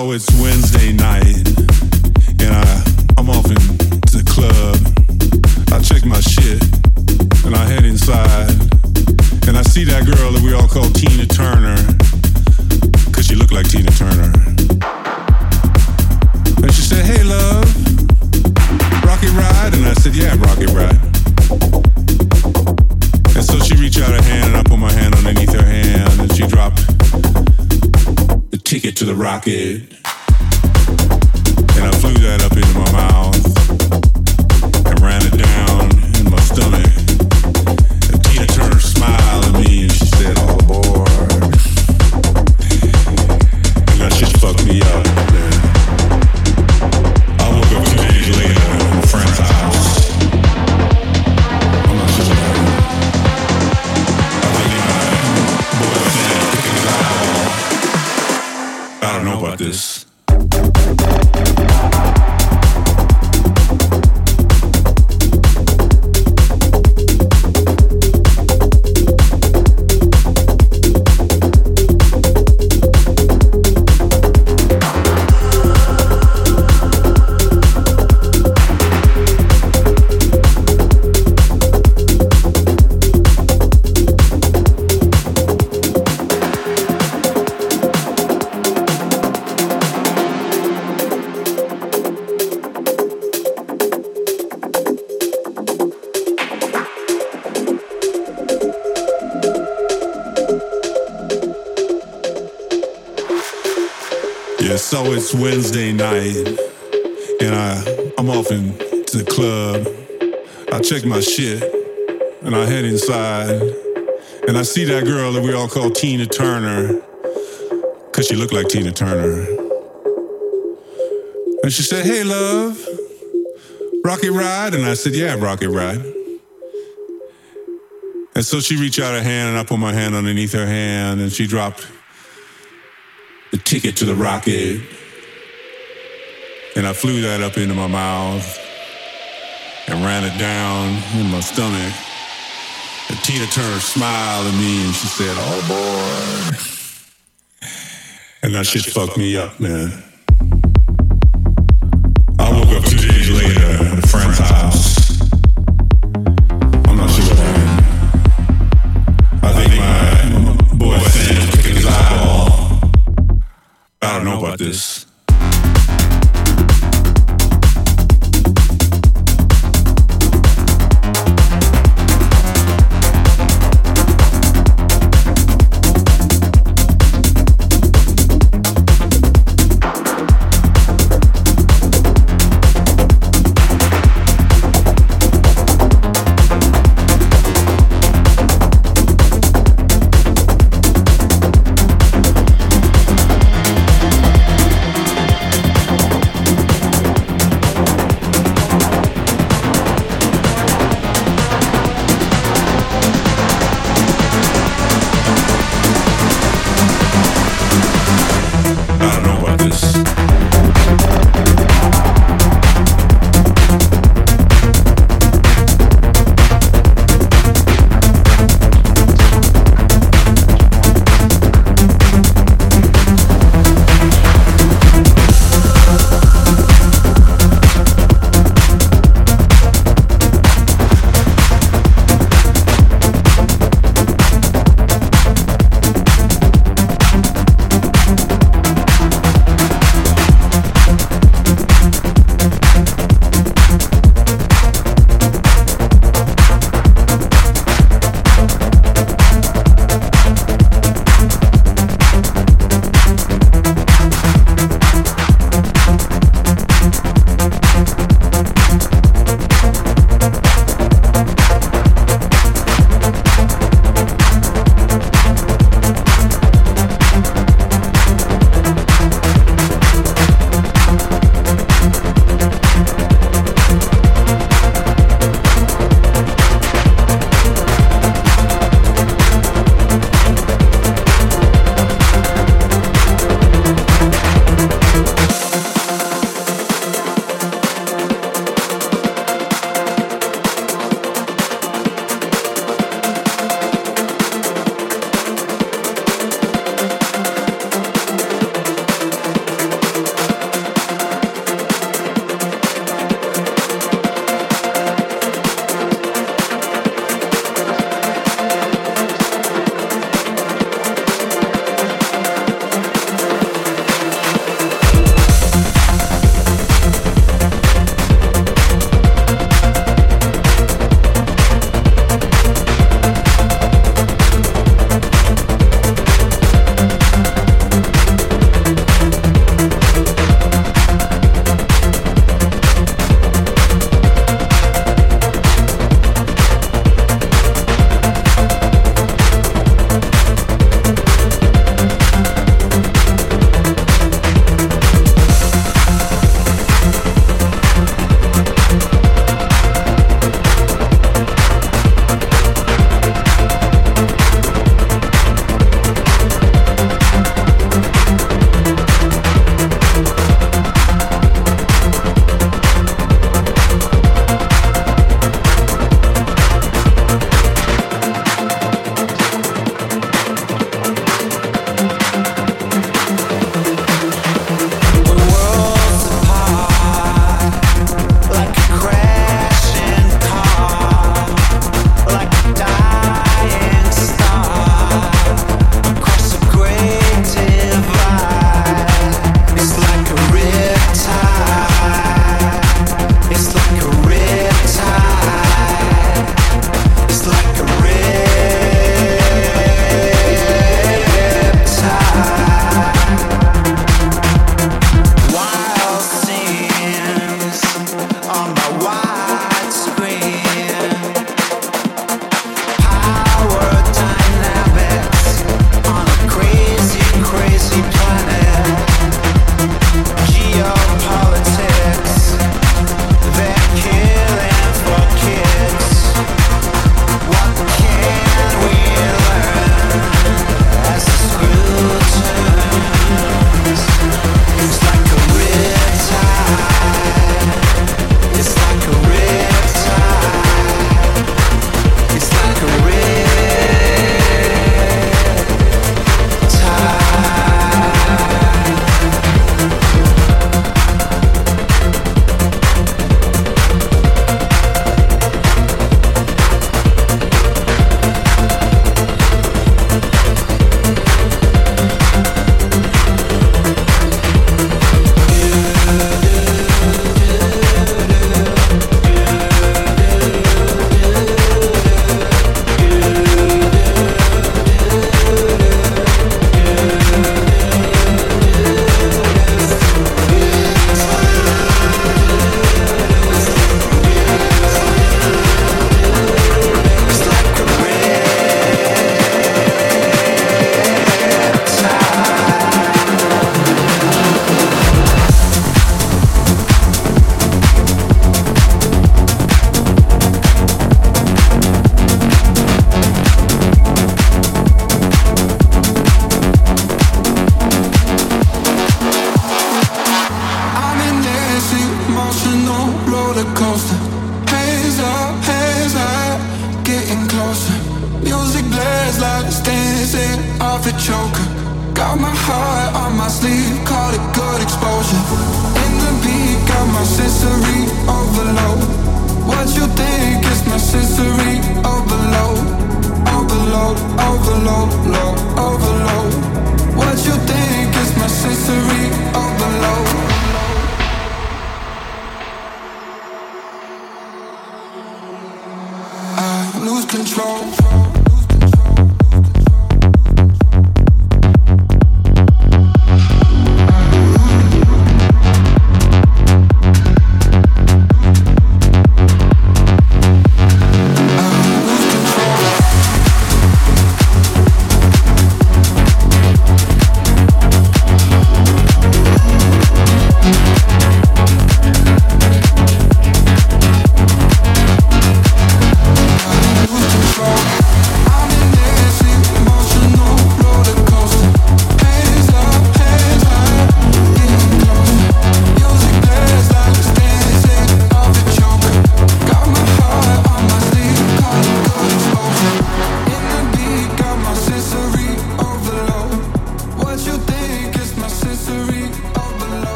So it's shit, and I head inside, and I see that girl that we all call Tina Turner, cause she looked like Tina Turner. And she said, "Hey, love, Rocket Ride," and I said, "Yeah, Rocket Ride." And so she reached out her hand, and I put my hand underneath her hand, and she dropped the ticket to the rocket. And I flew that up into my mouth ran it down in my stomach. And Tina Turner smiled at me and she said, Oh boy. And that shit fucked me up, man. I woke up two days later at a friend's house. I'm not sure what happened. I think my was his eyeball. I don't know about this.